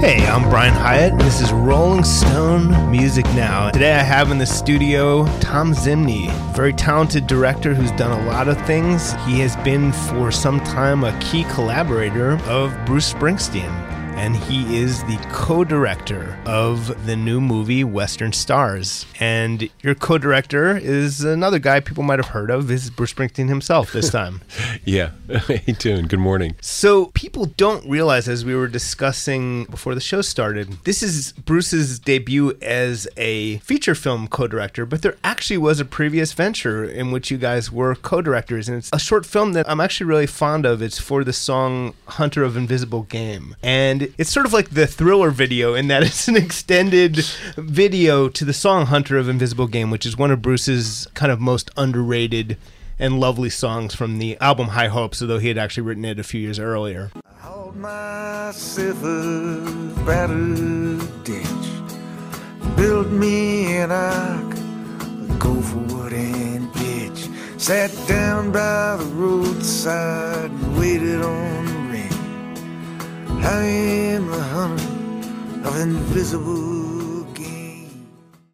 Hey, I'm Brian Hiatt, and this is Rolling Stone Music Now. Today I have in the studio Thom Zimny, very talented director who's done a lot of things. He has been for some time a key collaborator of Bruce Springsteen and he is the co director of the new movie Western Stars. And your co director is another guy people might have heard of, is Bruce Springsteen himself this time. yeah. Hey, doing? Good morning. So, people don't realize, as we were discussing before the show started, this is Bruce's debut as a feature film co director, but there actually was a previous venture in which you guys were co directors. And it's a short film that I'm actually really fond of. It's for the song Hunter of Invisible Game. And it's sort of like the thriller video in that it's an extended video to the song Hunter of Invisible Game, which is one of Bruce's kind of most underrated and lovely songs from the album High Hopes, although he had actually written it a few years earlier. Hold a battered ditch, build me an ark, go for pitch, sat down by the roadside waited on I am the hunter of invisible game.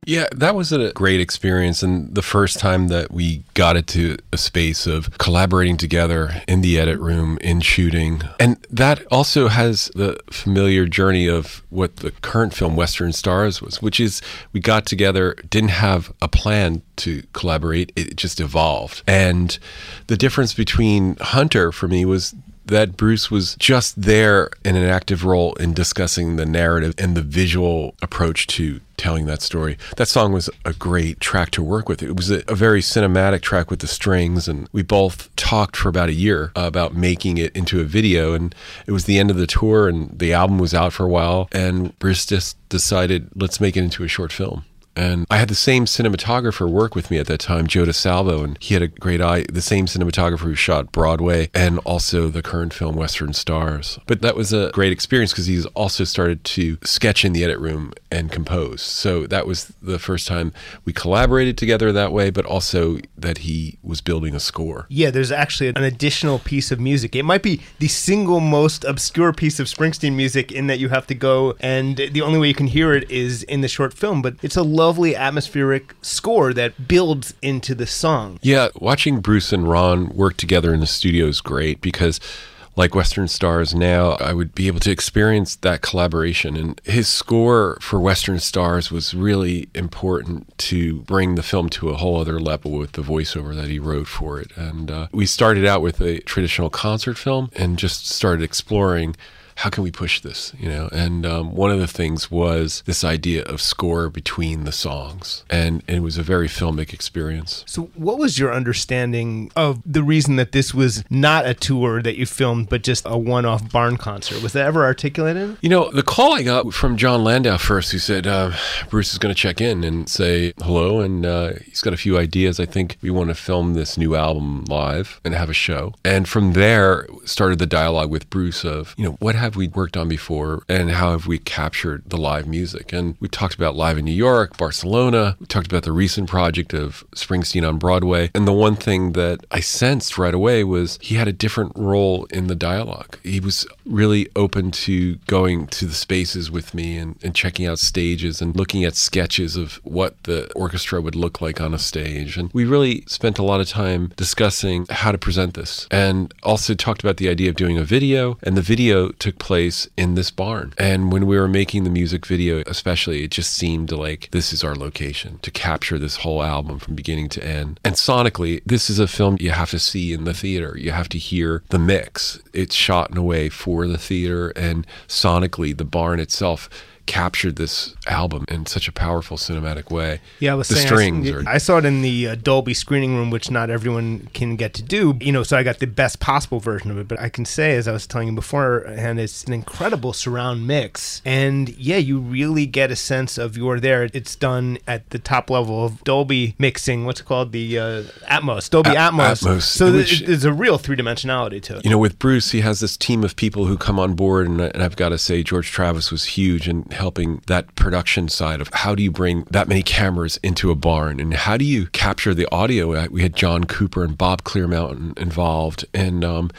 Yeah, that was a great experience. And the first time that we got into a space of collaborating together in the edit room, in shooting. And that also has the familiar journey of what the current film Western Stars was, which is we got together, didn't have a plan to collaborate, it just evolved. And the difference between Hunter for me was that Bruce was just there in an active role in discussing the narrative and the visual approach to telling that story. That song was a great track to work with. It was a, a, very cinematic track with the strings, and we both talked for about a year about making it into a video. And it was the end of the tour, and the album was out for a while, and Bruce just decided, let's make it into a short film. And I had the same cinematographer work with me at that time, Joe DeSalvo, and he had a great eye. The same cinematographer who shot Broadway and also the current film Western Stars. But that was a great experience because he's also started to sketch in the edit room and compose. So that was the first time we collaborated together that way, but also that he was building a score. Yeah, there's actually an additional piece of music. It might be the single most obscure piece of Springsteen music in that you have to go and the only way you can hear it is in the short film, but it's a low lovely atmospheric score that builds into the song. Yeah, watching Bruce and Ron work together in the studio is great because like Western Stars now, I would be able to experience that collaboration. And his score for Western Stars was really important to bring the film to a whole other level with the voiceover that he wrote for it. And uh, we started out with a traditional concert film and just started exploring how can we push this? You know, and um, one of the things was this idea of score between the songs, and, and it was a very filmic experience. So, what was your understanding of the reason that this was not a tour that you filmed, but just a one-off barn concert? Was that ever articulated? You know, the call I got from Jon Landau first, who said uh, Bruce is going to check in and say hello, and uh, he's got a few ideas. I think we want to film this new album live and have a show, and from there started the dialogue with Bruce of you know what have we worked on before and how have we captured the live music. And we talked about live in New York, Barcelona. We talked about the recent project of Springsteen on Broadway. And the one thing that I sensed right away was he had a different role in the dialogue. He was really open to going to the spaces with me and, and checking out stages and looking at sketches of what the orchestra would look like on a stage. And we really spent a lot of time discussing how to present this and also talked about the idea of doing a video. And the video took place in this barn. And when we were making the music video, especially, it just seemed like this is our location to capture this whole album from beginning to end. And sonically, this is a film you have to see in the theater. You have to hear the mix. It's shot in a way for the theater, and sonically, the barn itself captured this album in such a powerful cinematic way. Yeah, I was the saying, strings I, are I saw it in the uh, Dolby screening room, which not everyone can get to do. You know, so I got the best possible version of it. But I can say, as I was telling you beforehand, it's an incredible surround mix, and yeah, you really get a sense of you're there. It's done at the top level of Dolby mixing. What's it called? The uh, Atmos, Dolby A- Atmos. Atmos, So which- there's a real three dimensionality to it. you know, with Bruce, he has this team of people who come on board, and, and I've got to say, George Travis was huge in helping that production side of how do you bring that many cameras into a barn, and how do you capture the audio? We had John Cooper and Bob Clearmountain involved, and um,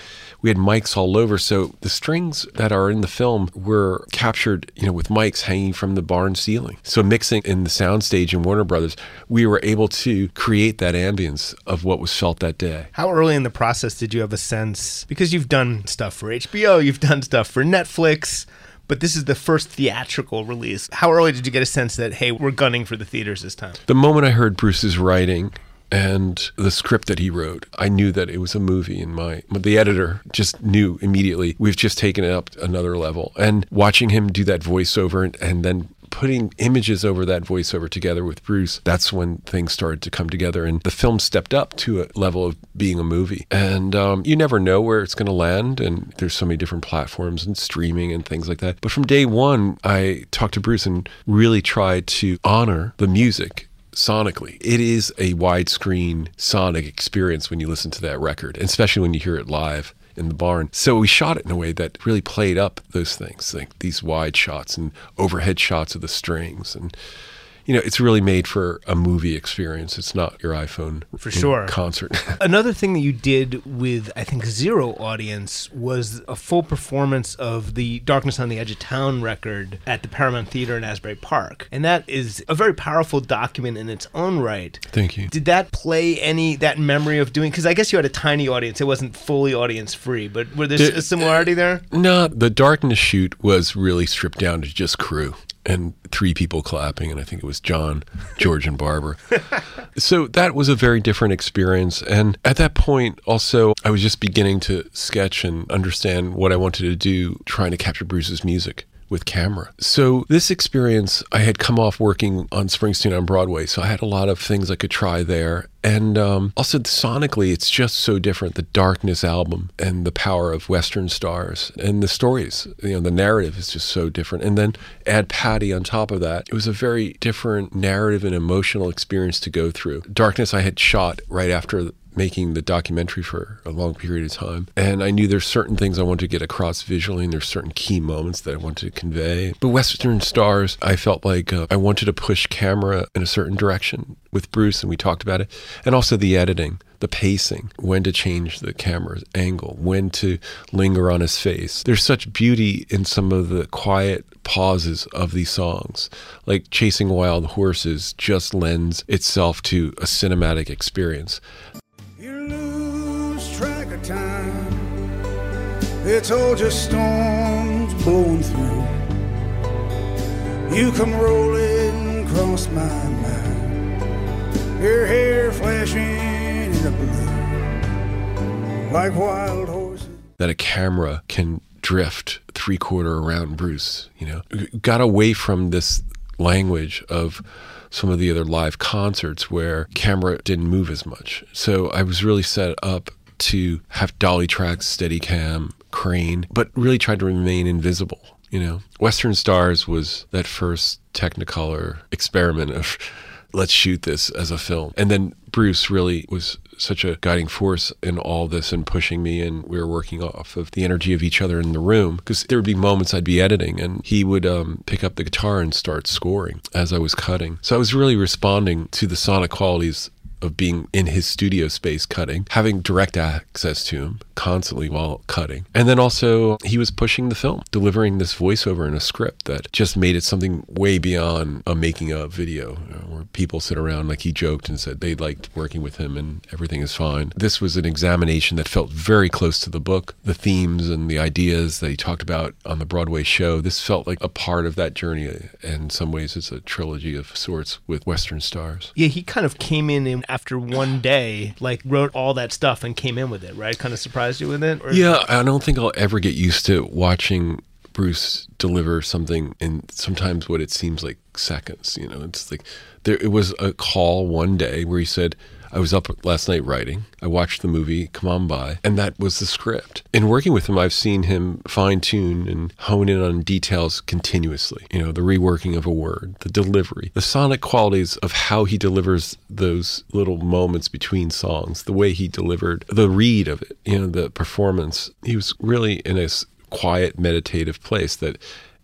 we had mics all over. So the strings that are in the film were captured, you know, with mics hanging from the barn ceiling. So mixing in the soundstage in Warner Brothers, we were able to create that ambience of what was felt that day. How early in the process did you have a sense? Because you've done stuff for HBO, you've done stuff for Netflix, but this is the first theatrical release. How early did you get a sense that, hey, we're gunning for the theaters this time? The moment I heard Bruce's writing and the script that he wrote, I knew that it was a movie. And my the editor just knew immediately. We've just taken it up another level. And watching him do that voiceover and, and then putting images over that voiceover together with Bruce, that's when things started to come together. And the film stepped up to a level of being a movie. And um, you never know where it's going to land. And there's so many different platforms and streaming and things like that. But from day one, I talked to Bruce and really tried to honor the music sonically. It is a widescreen sonic experience when you listen to that record, especially when you hear it live in the barn. So we shot it in a way that really played up those things, like these wide shots and overhead shots of the strings and you know, it's really made for a movie experience. It's not your iPhone For sure. concert. Another thing that you did with, I think, zero audience was a full performance of the Darkness on the Edge of Town record at the Paramount Theater in Asbury Park. And that is a very powerful document in its own right. Thank you. Did that play any, that memory of doing, because I guess you had a tiny audience, it wasn't fully audience free, but were there Did- a similarity there? No, the darkness shoot was really stripped down to just crew and three people clapping, and I think it was John, George, and Barbara. so that was a very different experience. And at that point, also, I was just beginning to sketch and understand what I wanted to do, trying to capture Bruce's music with camera. So this experience, I had come off working on Springsteen on Broadway, so I had a lot of things I could try there. And um, also sonically, it's just so different. The Darkness album and the power of Western Stars and the stories, you know, the narrative is just so different. And then add Patty on top of that. It was a very different narrative and emotional experience to go through. Darkness, I had shot right after making the documentary for a long period of time. And I knew there's certain things I wanted to get across visually, and there's certain key moments that I wanted to convey. But Western Stars, I felt like uh, I wanted to push camera in a certain direction with Bruce, and we talked about it. And also the editing, the pacing, when to change the camera's angle, when to linger on his face. There's such beauty in some of the quiet pauses of these songs. Like Chasing Wild Horses just lends itself to a cinematic experience. Time. It's all just storms blowing through. You come rolling across my mind. Your hair flashing in the blue. Like wild horses. that a camera can drift three quarter around Bruce. You know, got away from this language of some of the other live concerts where camera didn't move as much. So I was really set up to have dolly tracks, steady cam, crane, but really tried to remain invisible. You know, Western Stars was that first Technicolor experiment of let's shoot this as a film. And then Bruce really was such a guiding force in all this and pushing me and we were working off of the energy of each other in the room because there would be moments I'd be editing and he would um, pick up the guitar and start scoring as I was cutting. So I was really responding to the sonic qualities of being in his studio space cutting, having direct access to him constantly while cutting. And then also, he was pushing the film, delivering this voiceover in a script that just made it something way beyond a making a video you know, people sit around, like he joked and said they liked working with him and everything is fine. This was an examination that felt very close to the book, the themes and the ideas that he talked about on the Broadway show. This felt like a part of that journey. In some ways, it's a trilogy of sorts with Western Stars. Yeah, he kind of came in and after one day, like wrote all that stuff and came in with it, right? Kind of surprised you with it? Or- Yeah, I don't think I'll ever get used to watching Bruce deliver something in sometimes what it seems like seconds. You know, it's like there. It was a call one day where he said, I was up last night writing. I watched the movie Come On By, and that was the script. In working with him, I've seen him fine tune and hone in on details continuously. You know, the reworking of a word, the delivery, the sonic qualities of how he delivers those little moments between songs, the way he delivered the read of it, you know, the performance. He was really in a quiet, meditative place that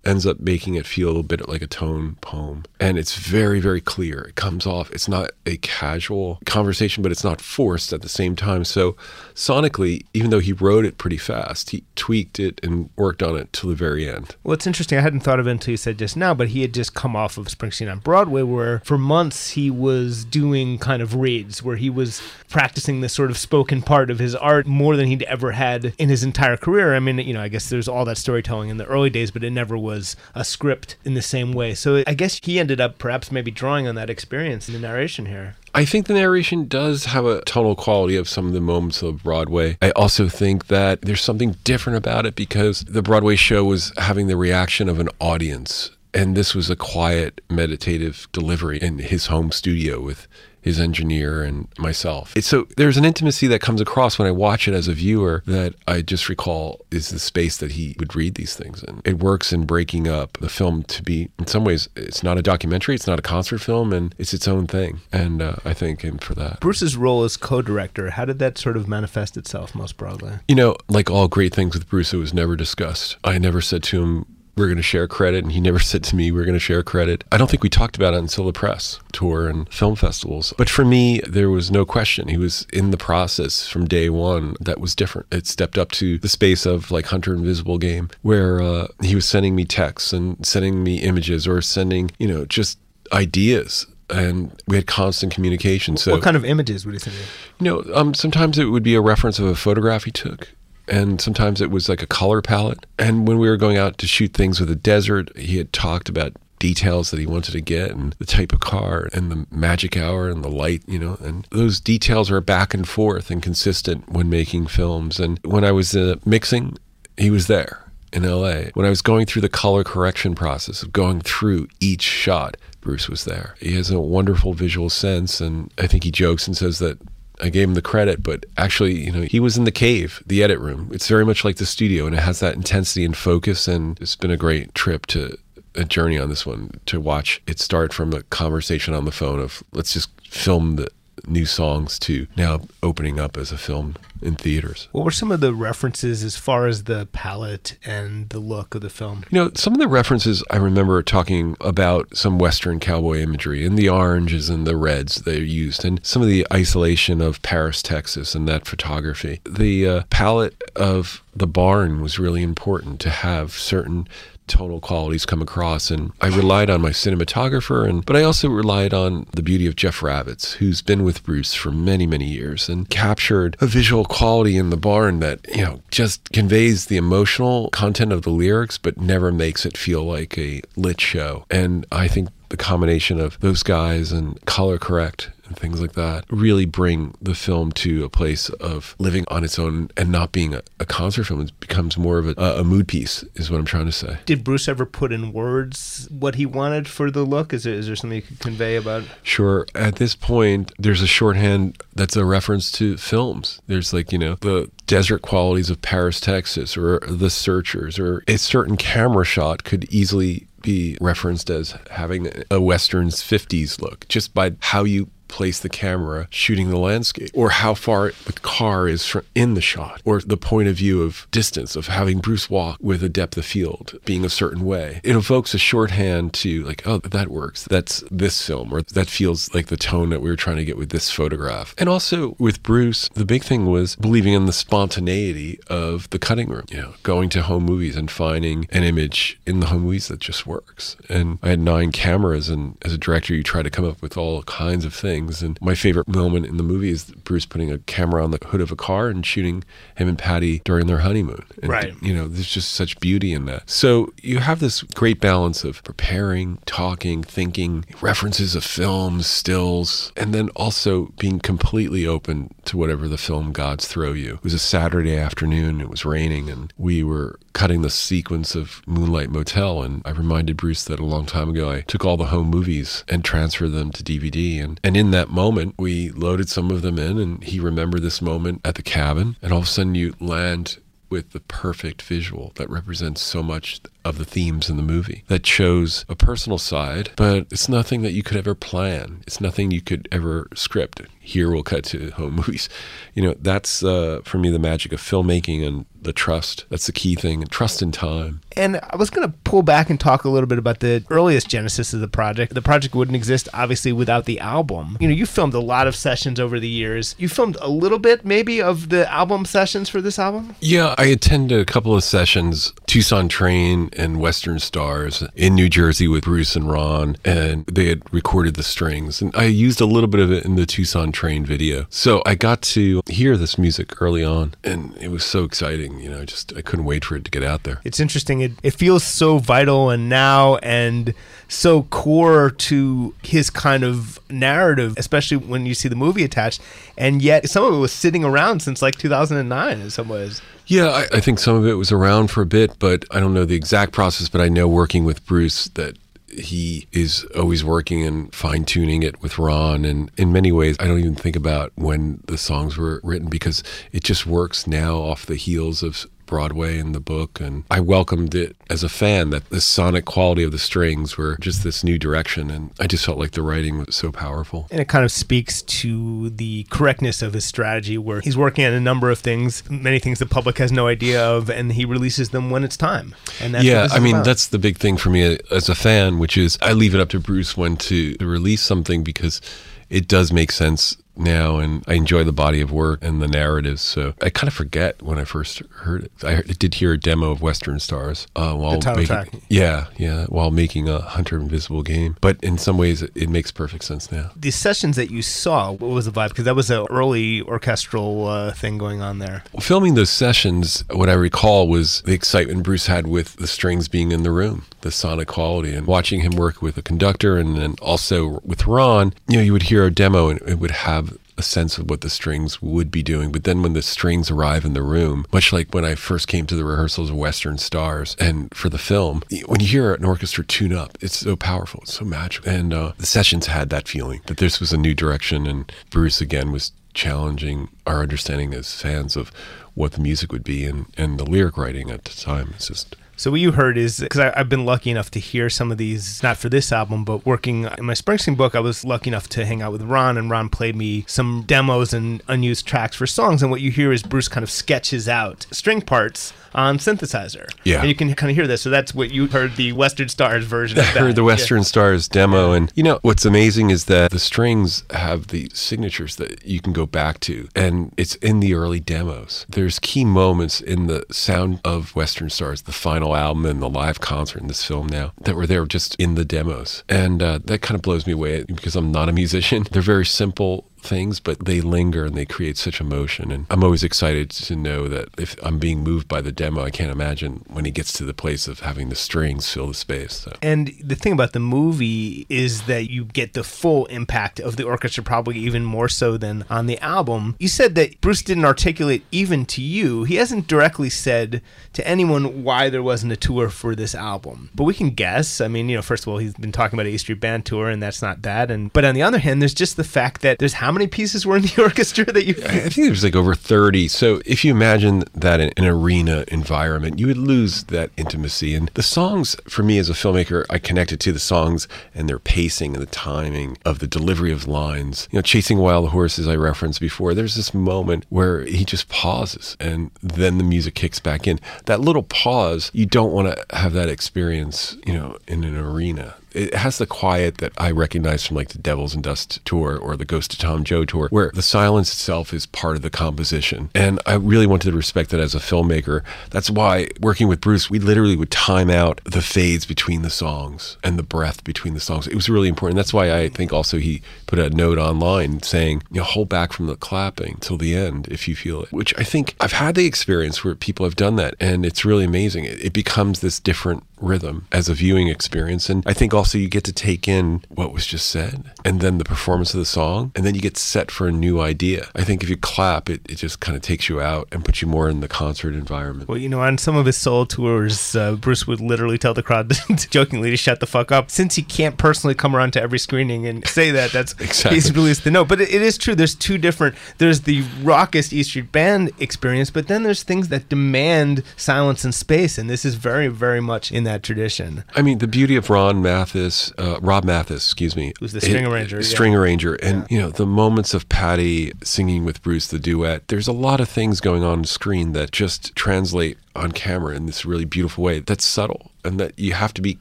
ends up making it feel a little bit like a tone poem. And it's very, very clear. It comes off, it's not a casual conversation, but it's not forced at the same time. So, sonically, even though he wrote it pretty fast, he tweaked it and worked on it till the very end. Well, it's interesting. I hadn't thought of it until you said just now, but he had just come off of Springsteen on Broadway, where for months he was doing kind of reads, where he was practicing this sort of spoken part of his art more than he'd ever had in his entire career. I mean, you know, I guess there's all that storytelling in the early days, but it never was a script in the same way. So I guess he ended up perhaps maybe drawing on that experience in the narration here. I think the narration does have a tonal quality of some of the moments of Broadway. I also think that there's something different about it because the Broadway show was having the reaction of an audience. And this was a quiet, meditative delivery in his home studio with his engineer and myself. It's, so there's an intimacy that comes across when I watch it as a viewer that I just recall is the space that he would read these things in. It works in breaking up the film to be, in some ways, it's not a documentary, it's not a concert film, and it's its own thing. And uh, I thank him for that. Bruce's role as co-director, how did that sort of manifest itself most broadly? You know, like all great things with Bruce, it was never discussed. I never said to him, we're going to share credit. And he never said to me, we're going to share credit. I don't think we talked about it until the press tour and film festivals. But for me, there was no question. He was in the process from day one that was different. It stepped up to the space of like Hunter Invisible Game, where uh, he was sending me texts and sending me images or sending, you know, just ideas and we had constant communication. So, what kind of images would he send you? You know, um, sometimes it would be a reference of a photograph he took, and sometimes it was like a color palette. And when we were going out to shoot things with the desert, he had talked about details that he wanted to get and the type of car and the magic hour and the light, you know, and those details are back and forth and consistent when making films. And when I was uh, mixing, he was there in LA. When I was going through the color correction process of going through each shot, Bruce was there. He has a wonderful visual sense, and I think he jokes and says that I gave him the credit, but actually, you know, he was in the cave, the edit room. It's very much like the studio, and it has that intensity and focus. And it's been a great trip to a journey on this one to watch it start from a conversation on the phone of let's just film the new songs to now opening up as a film in theaters. What were some of the references as far as the palette and the look of the film? You know, some of the references I remember talking about some Western cowboy imagery and the oranges and the reds they used, and some of the isolation of Paris, Texas, and that photography. The uh, palette of the barn was really important to have certain tonal qualities come across. And I relied on my cinematographer and but I also relied on the beauty of Jeff Ravitz who's been with Bruce for many many years and captured a visual quality in the barn that you know just conveys the emotional content of the lyrics but never makes it feel like a lit show. And I think the combination of those guys and color correct and things like that really bring the film to a place of living on its own and not being a, a concert film. It becomes more of a, a, mood piece, is what I'm trying to say. Did Bruce ever put in words what he wanted for the look? Is there, is there something you could convey about? Sure. At this point, there's a shorthand that's a reference to films. There's like, you know, the desert qualities of Paris, Texas, or The Searchers, or a certain camera shot could easily be referenced as having a Western's 50s look just by how you place the camera shooting the landscape or how far the car is in the shot or the point of view of distance of having Bruce walk with a depth of field being a certain way. It evokes a shorthand to like, oh, that works. That's this film or that feels like the tone that we were trying to get with this photograph. And also with Bruce, the big thing was believing in the spontaneity of the cutting room, you know, going to home movies and finding an image in the home movies that just works. And I had nine cameras and as a director you try to come up with all kinds of things things. And my favorite moment in the movie is Bruce putting a camera on the hood of a car and shooting him and Patty during their honeymoon. And, right. You know, there's just such beauty in that. So you have this great balance of preparing, talking, thinking, references of films, stills, and then also being completely open to whatever the film gods throw you. It was a Saturday afternoon. It was raining, and we were cutting the sequence of Moonlight Motel. And I reminded Bruce that a long time ago I took all the home movies and transferred them to DVD. And, and in that moment, we loaded some of them in, and he remembered this moment at the cabin. And all of a sudden, you land with the perfect visual that represents so much of the themes in the movie that shows a personal side, but it's nothing that you could ever plan. It's nothing you could ever script. Here we'll cut to home movies. You know, that's uh, for me the magic of filmmaking and the trust. That's the key thing, and trust in time. And I was going to pull back and talk a little bit about the earliest genesis of the project. The project wouldn't exist, obviously, without the album. You know, you filmed a lot of sessions over the years. You filmed a little bit, maybe, of the album sessions for this album? Yeah, I attended a couple of sessions, Tucson Train and Western Stars in New Jersey with Bruce and Ron, and they had recorded the strings. And I used a little bit of it in the Tucson Train video. So I got to hear this music early on, and it was so exciting. You know, just I couldn't wait for it to get out there. It's interesting. It, it feels so vital and now and so core to his kind of narrative, especially when you see the movie attached. And yet some of it was sitting around since like 2009 in some ways. Yeah, I, I think some of it was around for a bit, but I don't know the exact process. But I know working with Bruce that he is always working and fine tuning it with Ron. And in many ways, I don't even think about when the songs were written because it just works now off the heels of Broadway and the book. And I welcomed it as a fan that the sonic quality of the strings were just this new direction. And I just felt like the writing was so powerful. And it kind of speaks to the correctness of his strategy where he's working on a number of things, many things the public has no idea of, and he releases them when it's time. And that's yeah, I mean, about. that's the big thing for me as a fan, which is I leave it up to Bruce when to release something because it does make sense now and I enjoy the body of work and the narratives. So I kind of forget when I first heard it. I heard- did hear a demo of Western Stars uh, while making, yeah, yeah, while making a Hunter Invisible game. But in some ways, it, it makes perfect sense now. the sessions that you saw, what was the vibe? Because that was an early orchestral uh, thing going on there. Filming those sessions, what I recall was the excitement Bruce had with the strings being in the room, the sonic quality, and watching him work with a conductor and then also with Ron. You know, you would hear a demo and it would have a sense of what the strings would be doing. But then when the strings arrive in the room, much like when I first came to the rehearsals of Western Stars and for the film, when you hear an orchestra tune up, it's so powerful, it's so magical. And uh, the sessions had that feeling that this was a new direction. And Bruce again was challenging our understanding as fans of what the music would be and, and the lyric writing at the time. It's just So what you heard is because I've been lucky enough to hear some of these, not for this album, but working in my Springsteen book, I was lucky enough to hang out with Ron, and Ron played me some demos and unused tracks for songs. And what you hear is Bruce kind of sketches out string parts on synthesizer. Yeah. and you can kind of hear this. So that's what you heard the Western Stars version. Of I heard the Yeah. Western Stars demo, and you know what's amazing is that the strings have the signatures that you can go back to, and it's in the early demos. There's key moments in the sound of Western Stars, the final album and the live concert in this film now that were there just in the demos, and uh, that kind of blows me away because I'm not a musician. They're very simple things, but they linger and they create such emotion. And I'm always excited to know that if I'm being moved by the demo, I can't imagine when he gets to the place of having the strings fill the space. So. And the thing about the movie is that you get the full impact of the orchestra, probably even more so than on the album. You said that Bruce didn't articulate even to you. He hasn't directly said to anyone why there wasn't a tour for this album, but we can guess. I mean, you know, first of all, he's been talking about a Street Band tour, and that's not that. And but on the other hand, there's just the fact that there's how many pieces were in the orchestra that you. I think there's like over 30. So if you imagine that in an arena environment, you would lose that intimacy. And the songs, for me as a filmmaker, I connected to the songs and their pacing and the timing of the delivery of lines. You know, Chasing Wild Horses, I referenced before, there's this moment where he just pauses and then the music kicks back in. That little pause, you don't want to have that experience, you know, in an arena it has the quiet that I recognize from like the Devils and Dust tour or the Ghost of Tom Joad tour, where the silence itself is part of the composition. And I really wanted to respect that as a filmmaker. That's why working with Bruce, we literally would time out the fades between the songs and the breath between the songs. It was really important. That's why I think also he put a note online saying, you know, hold back from the clapping till the end if you feel it, which I think I've had the experience where people have done that and it's really amazing. It, it becomes this different rhythm as a viewing experience. And I think also you get to take in what was just said and then the performance of the song. And then you get set for a new idea. I think if you clap, it, it just kind of takes you out and puts you more in the concert environment. Well, you know, on some of his solo tours, uh, Bruce would literally tell the crowd jokingly to shut the fuck up. Since he can't personally come around to every screening and say that, that's Exactly. he's released the note. But it, it is true. There's two different. There's the raucous E Street Band experience, but then there's things that demand silence and space, and this is very, very much in that tradition. I mean, the beauty of Ron Mathis, uh, Rob Mathis, excuse me, Who's the string it- arranger, yeah. string arranger, and you know the moments of Patty singing with Bruce the duet. There's a lot of things going on screen that just translate on camera in this really beautiful way. That's subtle, and that you have to be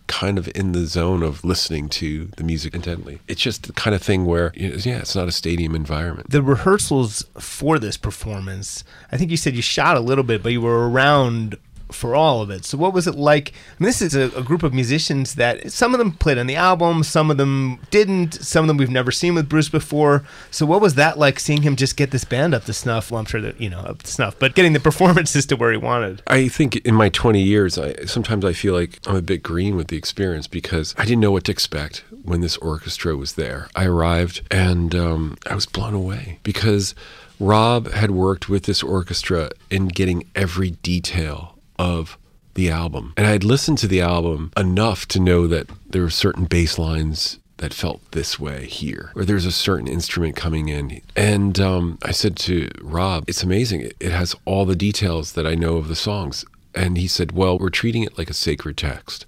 kind of in the zone of listening to the music intently. It's just the kind of thing where, you know, yeah, it's not a stadium environment. The rehearsals for this performance, I think you said you shot a little bit, but you were around for all of it. So what was it like? I mean, this is a, a group of musicians that some of them played on the album, some of them didn't, some of them we've never seen with Bruce before. So what was that like seeing him just get this band up to snuff? Well, I'm sure that, you know, up to snuff, but getting the performances to where he wanted. I think in my 20 years, I sometimes I feel like I'm a bit green with the experience because I didn't know what to expect when this orchestra was there. I arrived and um, I was blown away because Rob had worked with this orchestra in getting every detail of the album. And I had listened to the album enough to know that there were certain bass lines that felt this way here, or there's a certain instrument coming in. And um, I said to Rob, it's amazing. It, it has all the details that I know of the songs. And he said, well, we're treating it like a sacred text,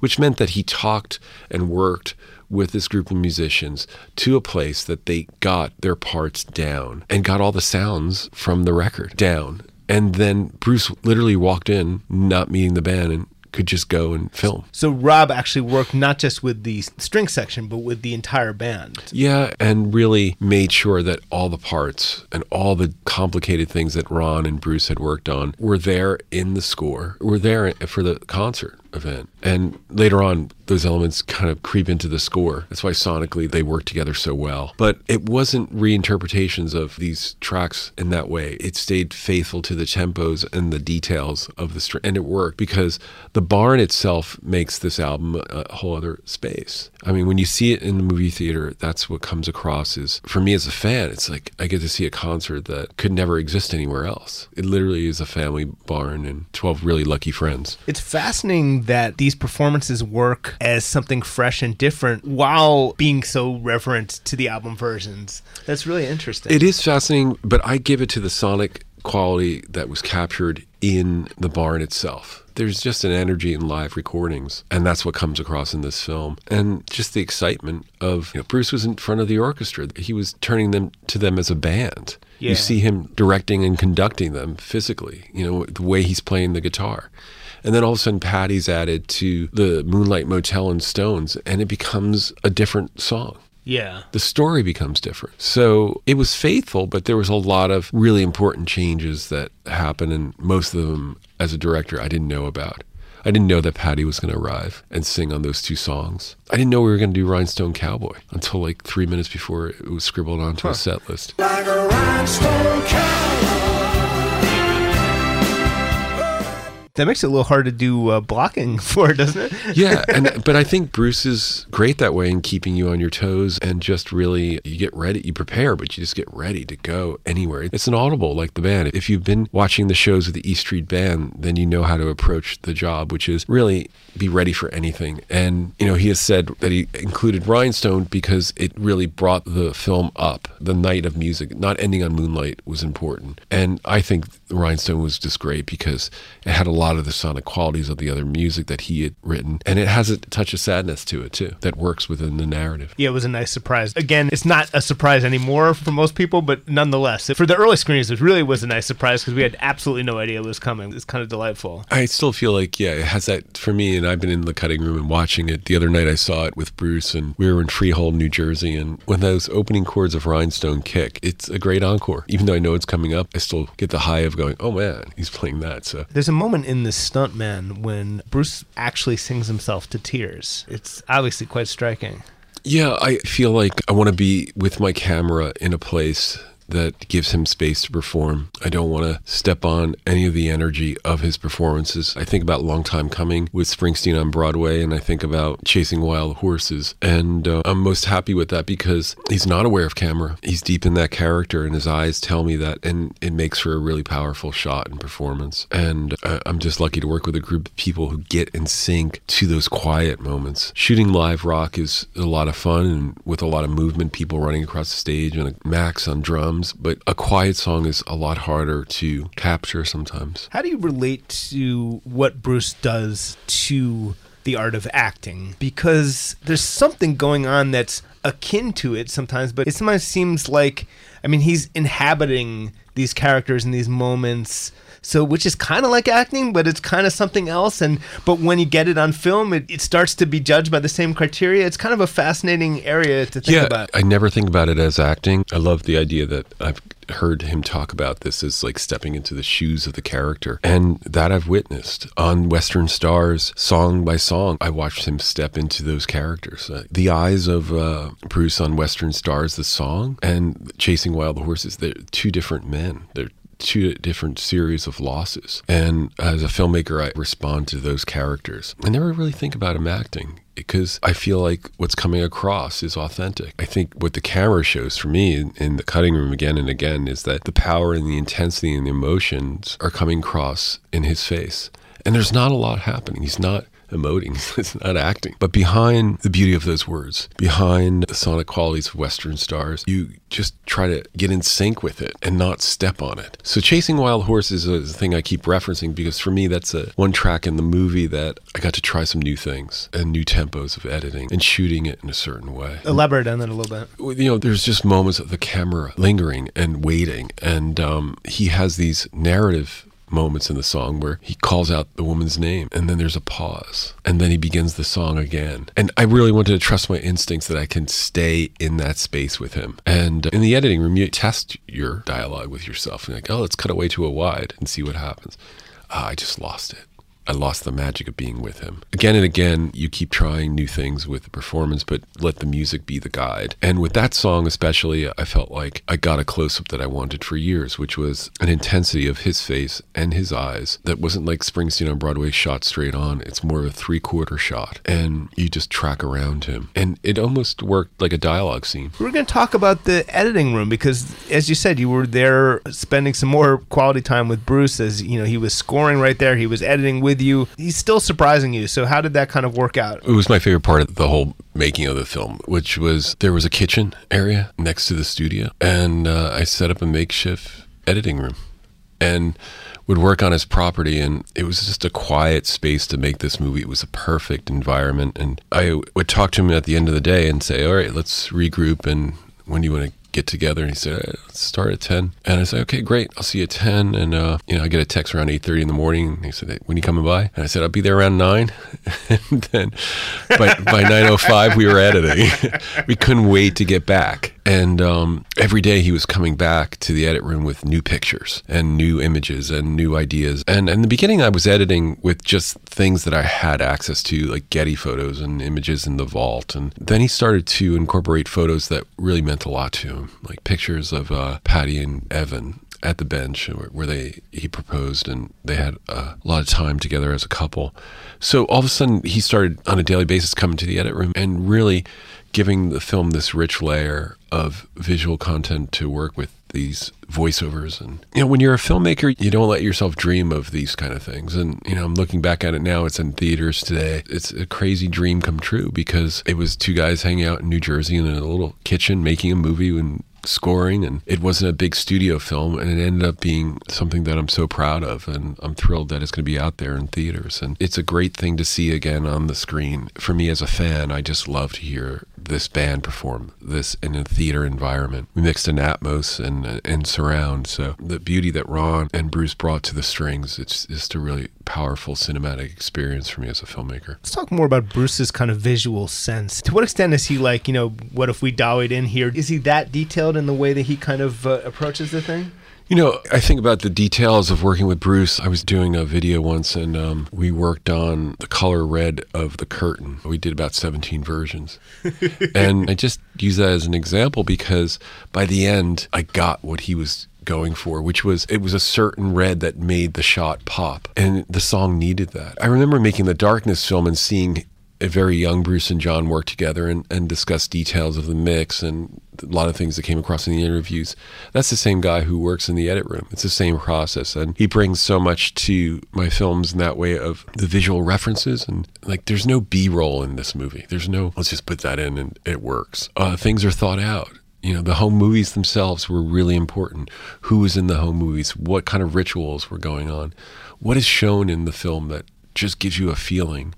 which meant that he talked and worked with this group of musicians to a place that they got their parts down and got all the sounds from the record down. And then Bruce literally walked in, not meeting the band, and could just go and film. So Rob actually worked not just with the string section, but with the entire band. Yeah, and really made sure that all the parts and all the complicated things that Ron and Bruce had worked on were there in the score, were there for the concert event. And later on, those elements kind of creep into the score. That's why sonically they work together so well. But it wasn't reinterpretations of these tracks in that way. It stayed faithful to the tempos and the details of the string. And it worked because the barn itself makes this album a whole other space. I mean, when you see it in the movie theater, that's what comes across is for me as a fan, it's like I get to see a concert that could never exist anywhere else. It literally is a family barn and 12 really lucky friends. It's fascinating that these performances work as something fresh and different while being so reverent to the album versions. That's really interesting. It is fascinating, but I give it to the sonic quality that was captured in the barn itself. There's just an energy in live recordings, and that's what comes across in this film. And just the excitement of you know, Bruce was in front of the orchestra. He was turning them to them as a band. Yeah. You see him directing and conducting them physically, you know, the way he's playing the guitar. And then all of a sudden, Patty's added to the Moonlight Motel and Stones, and it becomes a different song yeah. the story becomes different. So it was faithful, but there was a lot of really important changes that happened, and most of them, as a director, I didn't know about. I didn't know that Patty was going to arrive and sing on those two songs. I didn't know we were going to do Rhinestone Cowboy until like three minutes before it was scribbled onto a set list. like a That makes it a little hard to do uh, blocking for, doesn't it? yeah, and but I think Bruce is great that way in keeping you on your toes and just really you get ready, you prepare, but you just get ready to go anywhere. It's an audible like the band. If you've been watching the shows of the E Street Band, then you know how to approach the job, which is really be ready for anything. And you know, he has said that he included Rhinestone because it really brought the film up. The night of music, not ending on Moonlight, was important, and I think Rhinestone was just great because it had a lot of the sonic qualities of the other music that he had written, and it has a touch of sadness to it too that works within the narrative. Yeah, it was a nice surprise. Again, it's not a surprise anymore for most people, but nonetheless, for the early screenings, it really was a nice surprise because we had absolutely no idea it was coming. It's kind of delightful. I still feel like, yeah, it has that for me. And I've been in the cutting room and watching it. The other night I saw it with Bruce, and we were in Freehold, New Jersey. And when those opening chords of Rhinestone kick, it's a great encore. Even though I know it's coming up, I still get the high of going, oh man, he's playing that. So There's a moment in the Stuntman when Bruce actually sings himself to tears. It's obviously quite striking. Yeah, I feel like I want to be with my camera in a place that gives him space to perform. I don't want to step on any of the energy of his performances. I think about Long Time Coming with Springsteen on Broadway, and I think about Chasing Wild Horses. And uh, I'm most happy with that because he's not aware of camera. He's deep in that character, and his eyes tell me that, and it makes for a really powerful shot and performance. And uh, I'm just lucky to work with a group of people who get in sync to those quiet moments. Shooting live rock is a lot of fun and with a lot of movement, people running across the stage and Max on drums, but a quiet song is a lot harder to capture sometimes. How do you relate to what Bruce does to the art of acting? Because there's something going on that's akin to it sometimes, but it sometimes seems like, I mean, he's inhabiting these characters in these moments so which is kind of like acting but it's kind of something else and but when you get it on film it, it starts to be judged by the same criteria it's kind of a fascinating area to think yeah, about I never think about it as acting. I love the idea that I've heard him talk about this as like stepping into the shoes of the character. And that I've witnessed on Western Stars, song by song. I watched him step into those characters. Uh, the eyes of uh, Bruce on Western Stars, the song, and Chasing Wild Horses, they're two different men. They're two different series of losses. And as a filmmaker, I respond to those characters. I never really think about him acting because I feel like what's coming across is authentic. I think what the camera shows for me in, in, the cutting room again and again is that the power and the intensity and the emotions are coming across in his face. And there's not a lot happening. He's not emoting, it's not acting. But behind the beauty of those words, behind the sonic qualities of Western Stars, you just try to get in sync with it and not step on it. So Chasing Wild Horses is a thing I keep referencing because for me that's a one track in the movie that I got to try some new things and new tempos of editing and shooting it in a certain way. Elaborate on that a little bit. You know, there's just moments of the camera lingering and waiting, and um, he has these narrative moments in the song where he calls out the woman's name and then there's a pause and then he begins the song again. And I really wanted to trust my instincts that I can stay in that space with him. And in the editing room, you test your dialogue with yourself and like, oh, let's cut away to a wide and see what happens. Ah, I just lost it. I lost the magic of being with him. Again and again, you keep trying new things with the performance, but let the music be the guide. And with that song, especially, I felt like I got a close up that I wanted for years, which was an intensity of his face and his eyes that wasn't like Springsteen on Broadway shot straight on. It's more of a three quarter shot, and you just track around him. And it almost worked like a dialogue scene. We're going to talk about the editing room because, as you said, you were there spending some more quality time with Bruce as you know he was scoring right there, he was editing with you. He's still surprising you. So how did that kind of work out? It was my favorite part of the whole making of the film, which was there was a kitchen area next to the studio, and uh, I set up a makeshift editing room, and would work on his property and it was just a quiet space to make this movie it was a perfect environment and i would talk to him at the end of the day and say all right let's regroup and when do you want to get together and he said start at 10 and i said okay great. I'll see you at 10 and uh, you know i get a text around 8.30 in the morning. And he said when you coming by? And i said i'll be there around 9 and then by, by 9.05 we were editing we couldn't wait to get back and um, every day he was coming back to the edit room with new pictures and new images and new ideas. And in the beginning, I was editing with just things that I had access to, like Getty photos and images in the vault. And then he started to incorporate photos that really meant a lot to him, like pictures of uh, Patty and Evan at the bench where they he proposed and they had a lot of time together as a couple. So all of a sudden he started on a daily basis coming to the edit room and really giving the film this rich layer of visual content to work with these voiceovers. And you know when you're a filmmaker you don't let yourself dream of these kind of things. And you know I'm looking back at it now it's in theaters today. It's a crazy dream come true because it was two guys hanging out in New Jersey in a little kitchen making a movie and scoring and it wasn't a big studio film and it ended up being something that I'm so proud of and I'm thrilled that it's going to be out there in theaters. And it's a great thing to see again on the screen. For me as a fan I just love to hear this band perform this in a theater environment we mixed in atmos and and surround so the beauty that Ron and Bruce brought to the strings it's just a really powerful cinematic experience for me as a filmmaker Let's talk more about Bruce's kind of visual sense. To what extent is he like, you know, what if we dialed in here? Is he that detailed in the way that he kind of uh, approaches the thing? You know, I think about the details of working with Bruce. I was doing a video once and um, we worked on the color red of the curtain. We did about 17 versions. and I just use that as an example because by the end, I got what he was going for, which was it was a certain red that made the shot pop. And the song needed that. I remember making the Darkness film and seeing a very young Bruce and Jon work together and, and discuss details of the mix and a lot of things that came across in the interviews. That's the same guy who works in the edit room. It's the same process. And he brings so much to my films in that way of the visual references. And like, there's no B roll in this movie. There's no, let's just put that in and it works. Uh, things are thought out. You know, the home movies themselves were really important. Who was in the home movies? What kind of rituals were going on? What is shown in the film that just gives you a feeling?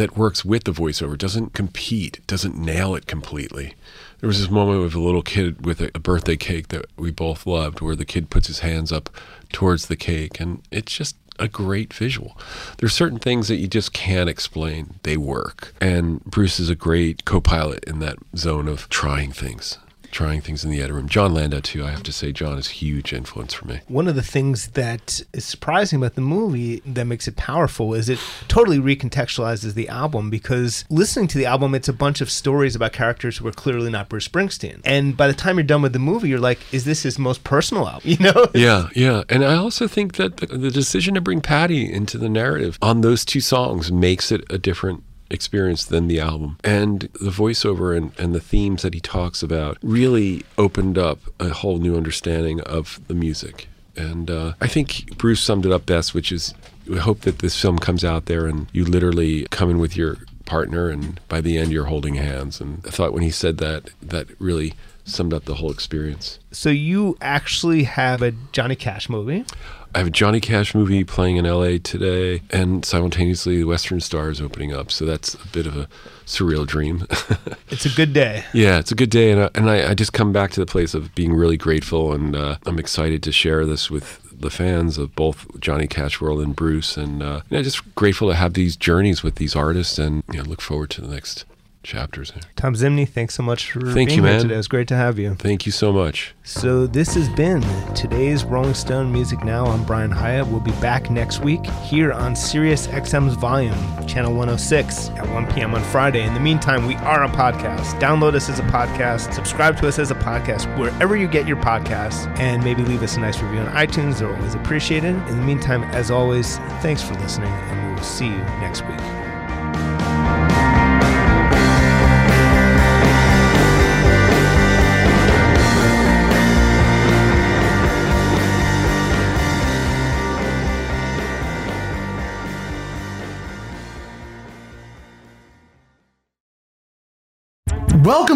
That works with the voiceover, doesn't compete, doesn't nail it completely. There was this moment with a little kid with a, a, birthday cake that we both loved, where the kid puts his hands up towards the cake, and it's just a great visual. There's certain things that you just can't explain. They work. And Bruce is a great co pilot in that zone of trying things trying things in the edit room. Jon Landau too. I have to say, Jon is a huge influence for me. One of the things that is surprising about the movie that makes it powerful is it totally recontextualizes the album because listening to the album, it's a bunch of stories about characters who are clearly not Bruce Springsteen. And by the time you're done with the movie, you're like, is this his most personal album? You know? yeah, yeah. And I also think that the decision to bring Patti into the narrative on those two songs makes it a different experience than the album. And the voiceover and, and the themes that he talks about really opened up a whole new understanding of the music. And uh, I think Bruce summed it up best, which is we hope that this film comes out there and you literally come in with your partner and by the end you're holding hands. And I thought when he said that, that really summed up the whole experience. So you actually have a Johnny Cash movie. I have a Johnny Cash movie playing in LA today, and simultaneously the Western Star is opening up. So that's a bit of a surreal dream. it's a good day. Yeah, it's a good day, and I, and I, I just come back to the place of being really grateful, and uh, I'm excited to share this with the fans of both Johnny Cash World and Bruce, and uh, you know, just grateful to have these journeys with these artists, and you know, look forward to the next chapters here. Thom Zimny, thanks so much for Thank being you, here man. today. It was great to have you. Thank you so much. So this has been today's Rolling Stone Music Now. I'm Brian Hiatt. We'll be back next week here on Sirius XM's Volume, Channel 106 at 1 p.m. on Friday. In the meantime, we are a podcast. Download us as a podcast. Subscribe to us as a podcast wherever you get your podcasts, and maybe leave us a nice review on iTunes. They're always appreciated. In the meantime, as always, thanks for listening, and we will see you next week.